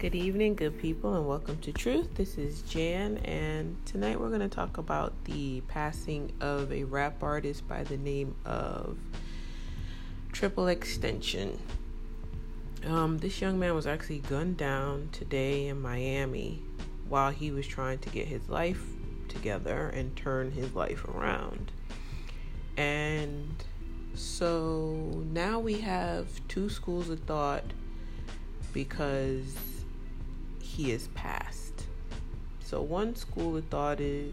Good evening, good people, and welcome to Truth. This is Jan, and tonight we're going to talk about the passing of a rap artist by the name of XXXTentacion. Um, this young man was actually gunned down today in Miami while he was trying to get his life together and turn his life around. And so now we have two schools of thought because he is past. So, one school of thought is,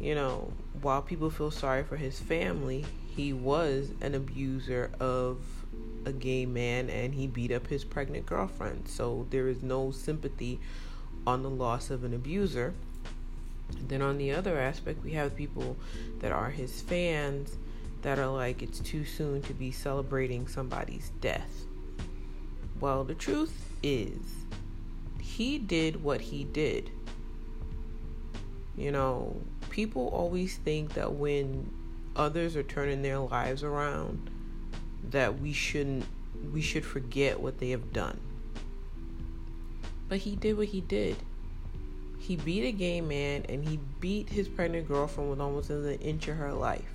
you know, while people feel sorry for his family, he was an abuser of a gay man and he beat up his pregnant girlfriend. So, there is no sympathy on the loss of an abuser. then, on the other aspect, we have people that are his fans that are like, it's too soon to be celebrating somebody's death. Well, the truth is, he did what he did. You know, people always think that when others are turning their lives around that we shouldn't we should forget what they have done. But he did what he did. He beat a gay man and he beat his pregnant girlfriend with almost an inch of her life.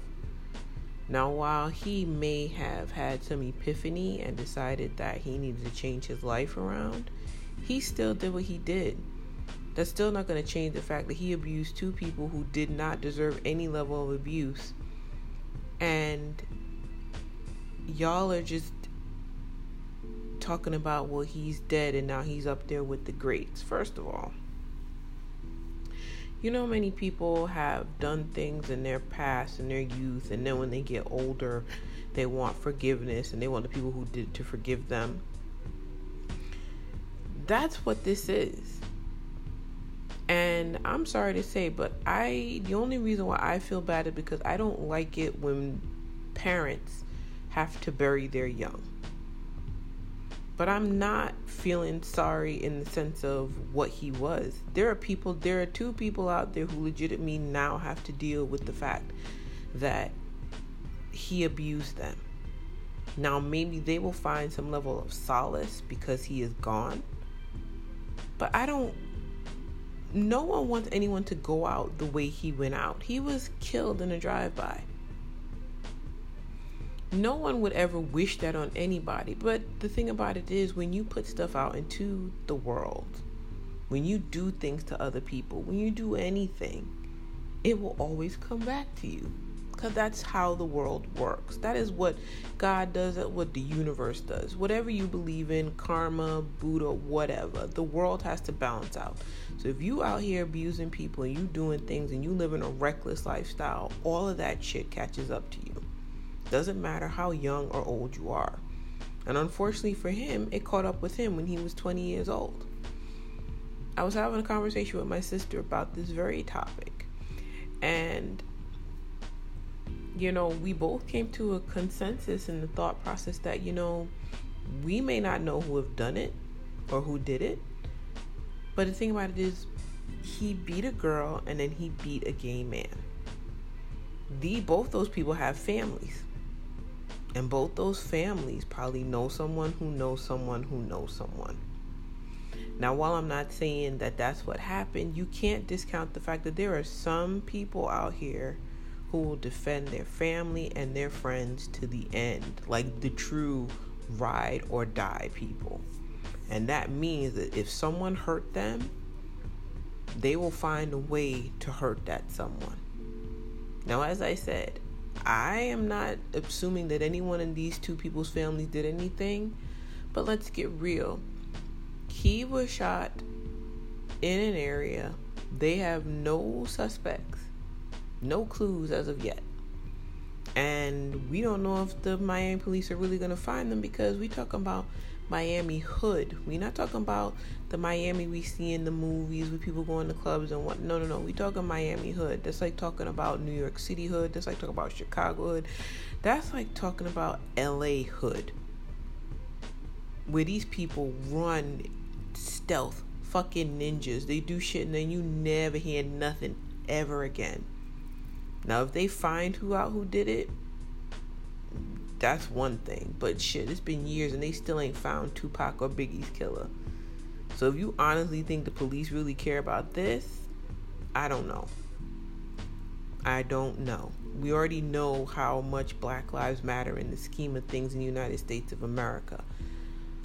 Now, while he may have had some epiphany and decided that he needed to change his life around, he still did what he did. That's still not going to change the fact that he abused two people who did not deserve any level of abuse. And y'all are just talking about, well, he's dead and now he's up there with the greats. First of all, you know, many people have done things in their past, in their youth, and then when they get older, they want forgiveness and they want the people who did to forgive them. That's what this is. And I'm sorry to say, but I the only reason why I feel bad is because I don't like it when parents have to bury their young. But I'm not feeling sorry in the sense of what he was. There are people, there are two people out there who legitimately now have to deal with the fact that he abused them. Now, maybe they will find some level of solace because he is gone. But I don't. No one wants anyone to go out the way he went out. He was killed in a drive by. No one would ever wish that on anybody. But the thing about it is, when you put stuff out into the world, when you do things to other people, when you do anything, it will always come back to you because that's how the world works. That is what God does, what the universe does. Whatever you believe in, karma, Buddha, whatever, the world has to balance out. So if you out here abusing people and you doing things and you living a reckless lifestyle, all of that shit catches up to you. Doesn't matter how young or old you are. And unfortunately for him, it caught up with him when he was 20 years old. I was having a conversation with my sister about this very topic. And you know, we both came to a consensus in the thought process that, you know, we may not know who have done it or who did it. But the thing about it is he beat a girl and then he beat a gay man. The both those people have families. And both those families probably know someone who knows someone who knows someone. Now, while I'm not saying that that's what happened, you can't discount the fact that there are some people out here who will defend their family and their friends to the end, like the true ride or die people. And that means that if someone hurt them, they will find a way to hurt that someone. Now, as I said, I am not assuming that anyone in these two people's families did anything, but let's get real. He was shot in an area, they have no suspects no clues as of yet. And we don't know if the Miami police are really going to find them because we talking about Miami hood. We're not talking about the Miami we see in the movies with people going to clubs and what. No, no, no. We talking Miami hood. That's like talking about New York City hood. That's like talking about Chicago hood. That's like talking about LA hood. Where these people run stealth, fucking ninjas. They do shit and then you never hear nothing ever again. Now, if they find who out who did it, that's one thing. But shit, it's been years and they still ain't found Tupac or Biggie's killer. So if you honestly think the police really care about this, I don't know. I don't know. We already know how much Black Lives Matter in the scheme of things in the United States of America.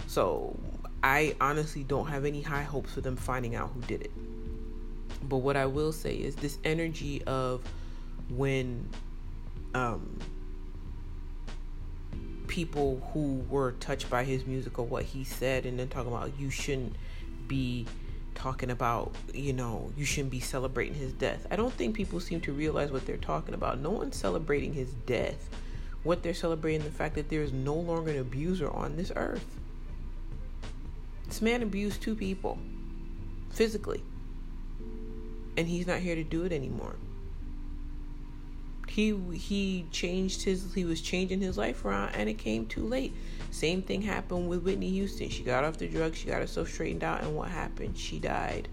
So I honestly don't have any high hopes for them finding out who did it. But what I will say is this energy of when um, people who were touched by his music or what he said, and then talking about you shouldn't be talking about, you know, you shouldn't be celebrating his death. I don't think people seem to realize what they're talking about. No one's celebrating his death. What they're celebrating the fact that there is no longer an abuser on this earth. This man abused two people physically. And he's not here to do it anymore he he changed his he was changing his life around and it came too late. Same thing happened with whitney houston. She got off the drugs she got herself straightened out and what happened? She died.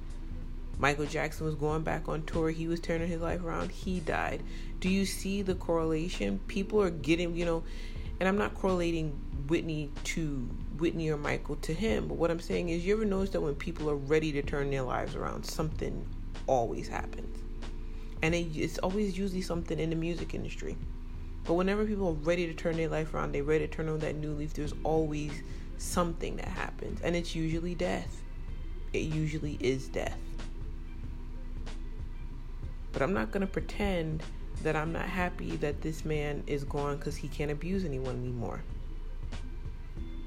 Michael jackson was going back on tour. He was turning his life around. He died. Do you see the correlation? People are getting you know and i'm not correlating whitney to whitney or michael to him but what i'm saying is you ever notice that when people are ready to turn their lives around something always happens and it, it's always usually something in the music industry. But whenever people are ready to turn their life around, they're ready to turn on that new leaf, there's always something that happens. And it's usually death. It usually is death. But I'm not going to pretend that I'm not happy that this man is gone because he can't abuse anyone anymore.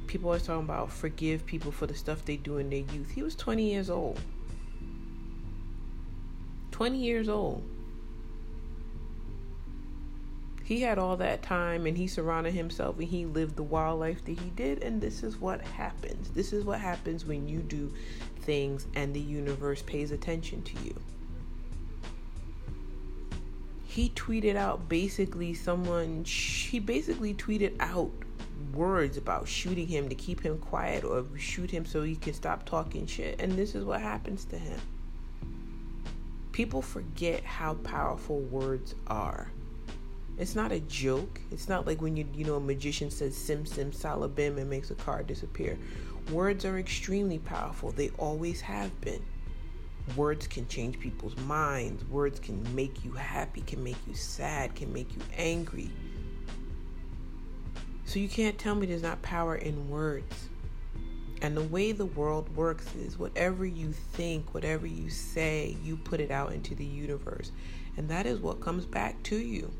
People are talking about forgive people for the stuff they do in their youth. He was 20 years old. 20 years old he had all that time and he surrounded himself and he lived the wild life that he did. And this is what happens. This is what happens when you do things and the universe pays attention to you. He tweeted out basically someone he basically tweeted out words about shooting him to keep him quiet or shoot him so he can stop talking shit. And this is what happens to him. People forget how powerful words are it's not a joke. It's not like when you you know a magician says sim sim salabim and makes a card disappear. Words are extremely powerful. They always have been. Words can change people's minds. Words can make you happy, can make you sad, can make you angry. So you can't tell me there's not power in words. And the way the world works is whatever you think, whatever you say, you put it out into the universe. And that is what comes back to you.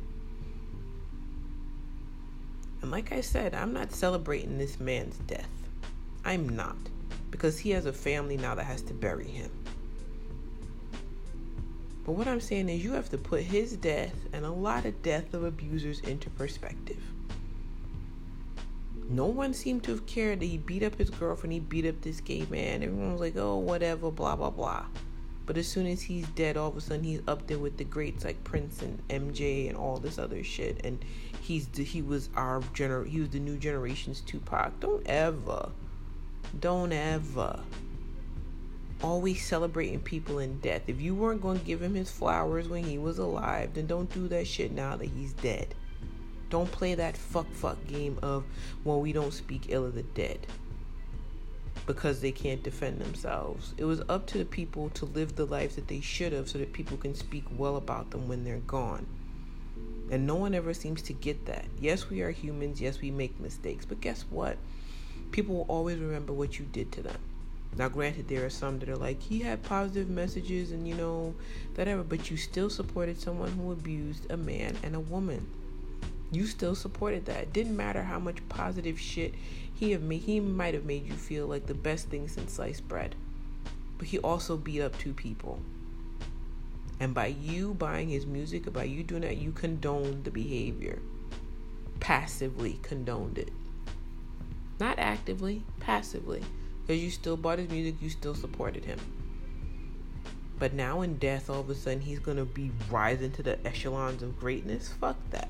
And like I said, I'm not celebrating this man's death. I'm not. Because he has a family now that has to bury him. But what I'm saying is, you have to put his death and a lot of death of abusers into perspective. No one seemed to have cared that he beat up his girlfriend, he beat up this gay man. Everyone was like, oh, whatever, blah, blah, blah. But as soon as he's dead, all of a sudden he's up there with the greats like Prince and MJ and all this other shit. And he's the, he was our gener he was the new generation's Tupac. Don't ever, don't ever always celebrating people in death. If you weren't going to give him his flowers when he was alive, then don't do that shit now that he's dead. Don't play that fuck fuck game of when we don't speak ill of the dead because they can't defend themselves. It was up to the people to live the life that they should have so that people can speak well about them when they're gone. And no one ever seems to get that. Yes, we are humans. Yes, we make mistakes. But guess what? People will always remember what you did to them. Now, granted, there are some that are like, he had positive messages and, you know, whatever, but you still supported someone who abused a man and a woman. You still supported that. It didn't matter how much positive shit he have made, he might have made you feel like the best thing since sliced bread. But he also beat up two people. And by you buying his music, by you doing that, you condone the behavior. Passively condoned it. Not actively, passively. Because you still bought his music, you still supported him. But now in death, all of a sudden, he's going to be rising to the echelons of greatness. Fuck that.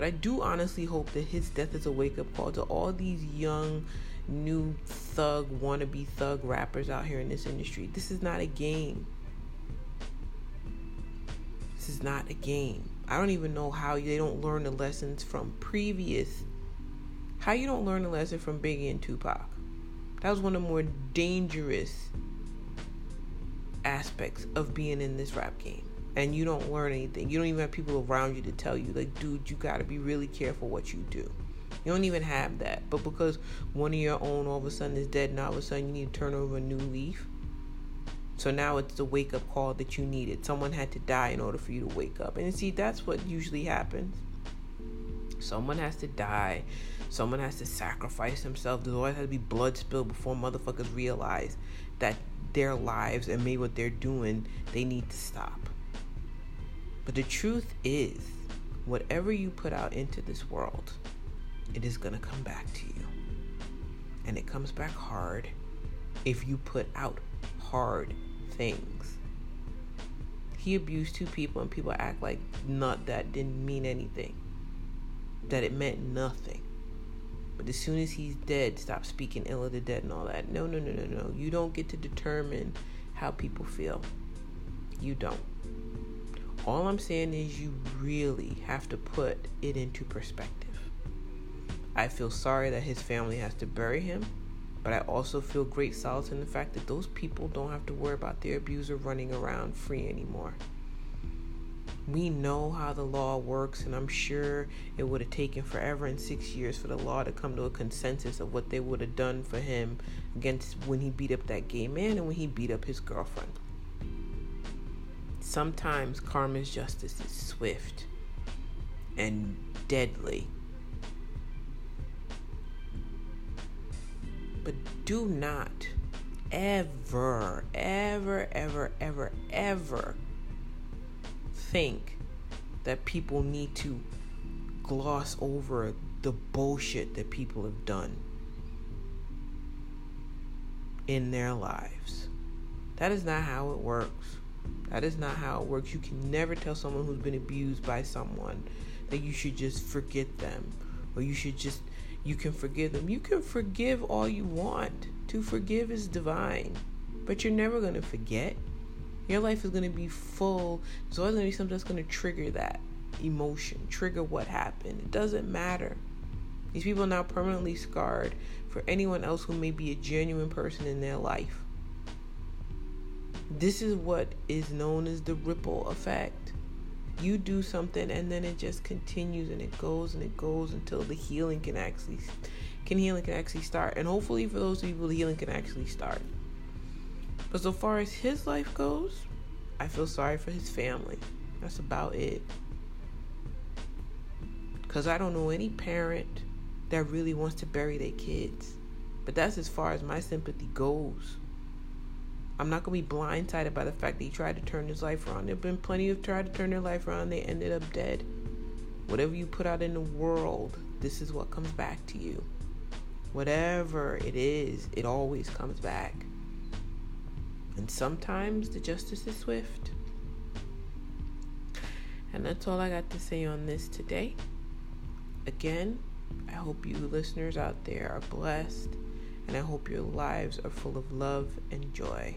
But I do honestly hope that his death is a wake up call to all these young, new thug, wannabe thug rappers out here in this industry. This is not a game. This is not a game. I don't even know how they don't learn the lessons from previous. How you don't learn the lesson from Biggie and Tupac. That was one of the more dangerous aspects of being in this rap game. And you don't learn anything. You don't even have people around you to tell you, like, dude, you got to be really careful what you do. You don't even have that. But because one of your own all of a sudden is dead, and all of a sudden you need to turn over a new leaf. So now it's the wake up call that you needed. Someone had to die in order for you to wake up. And see, that's what usually happens. Someone has to die. Someone has to sacrifice themselves. There's always has to be blood spilled before motherfuckers realize that their lives and maybe what they're doing, they need to stop. But the truth is, whatever you put out into this world, it is going to come back to you. And it comes back hard if you put out hard things. He abused two people, and people act like not that didn't mean anything, that it meant nothing. But as soon as he's dead, stop speaking ill of the dead and all that. No, no, no, no, no. You don't get to determine how people feel. You don't. All I'm saying is you really have to put it into perspective. I feel sorry that his family has to bury him, but I also feel great solace in the fact that those people don't have to worry about their abuser running around free anymore. We know how the law works, and I'm sure it would have taken forever and six years for the law to come to a consensus of what they would have done for him against when he beat up that gay man and when he beat up his girlfriend. Sometimes karma's justice is swift and deadly. But do not ever, ever, ever, ever, ever think that people need to gloss over the bullshit that people have done in their lives. That is not how it works. That is not how it works. You can never tell someone who's been abused by someone that you should just forget them or you should just you can forgive them. You can forgive all you want. To forgive is divine. But you're never going to forget. Your life is going to be full. There's always going to be something that's going to trigger that emotion, trigger what happened. It doesn't matter. These people are now permanently scarred for anyone else who may be a genuine person in their life. This is what is known as the ripple effect. You do something and then it just continues and it goes and it goes until the healing can actually can healing can actually start. And hopefully for those people the healing can actually start. But so far as his life goes i feel sorry for his family. That's about it. Because i don't know any parent that really wants to bury their kids. But that's as far as my sympathy goes I'm not going to be blindsided by the fact that he tried to turn his life around. There have been plenty who've tried to turn their life around, they ended up dead. Whatever you put out in the world, this is what comes back to you. Whatever it is, it always comes back. And sometimes the justice is swift. And that's all I got to say on this today. Again, I hope you listeners out there are blessed and I hope your lives are full of love and joy.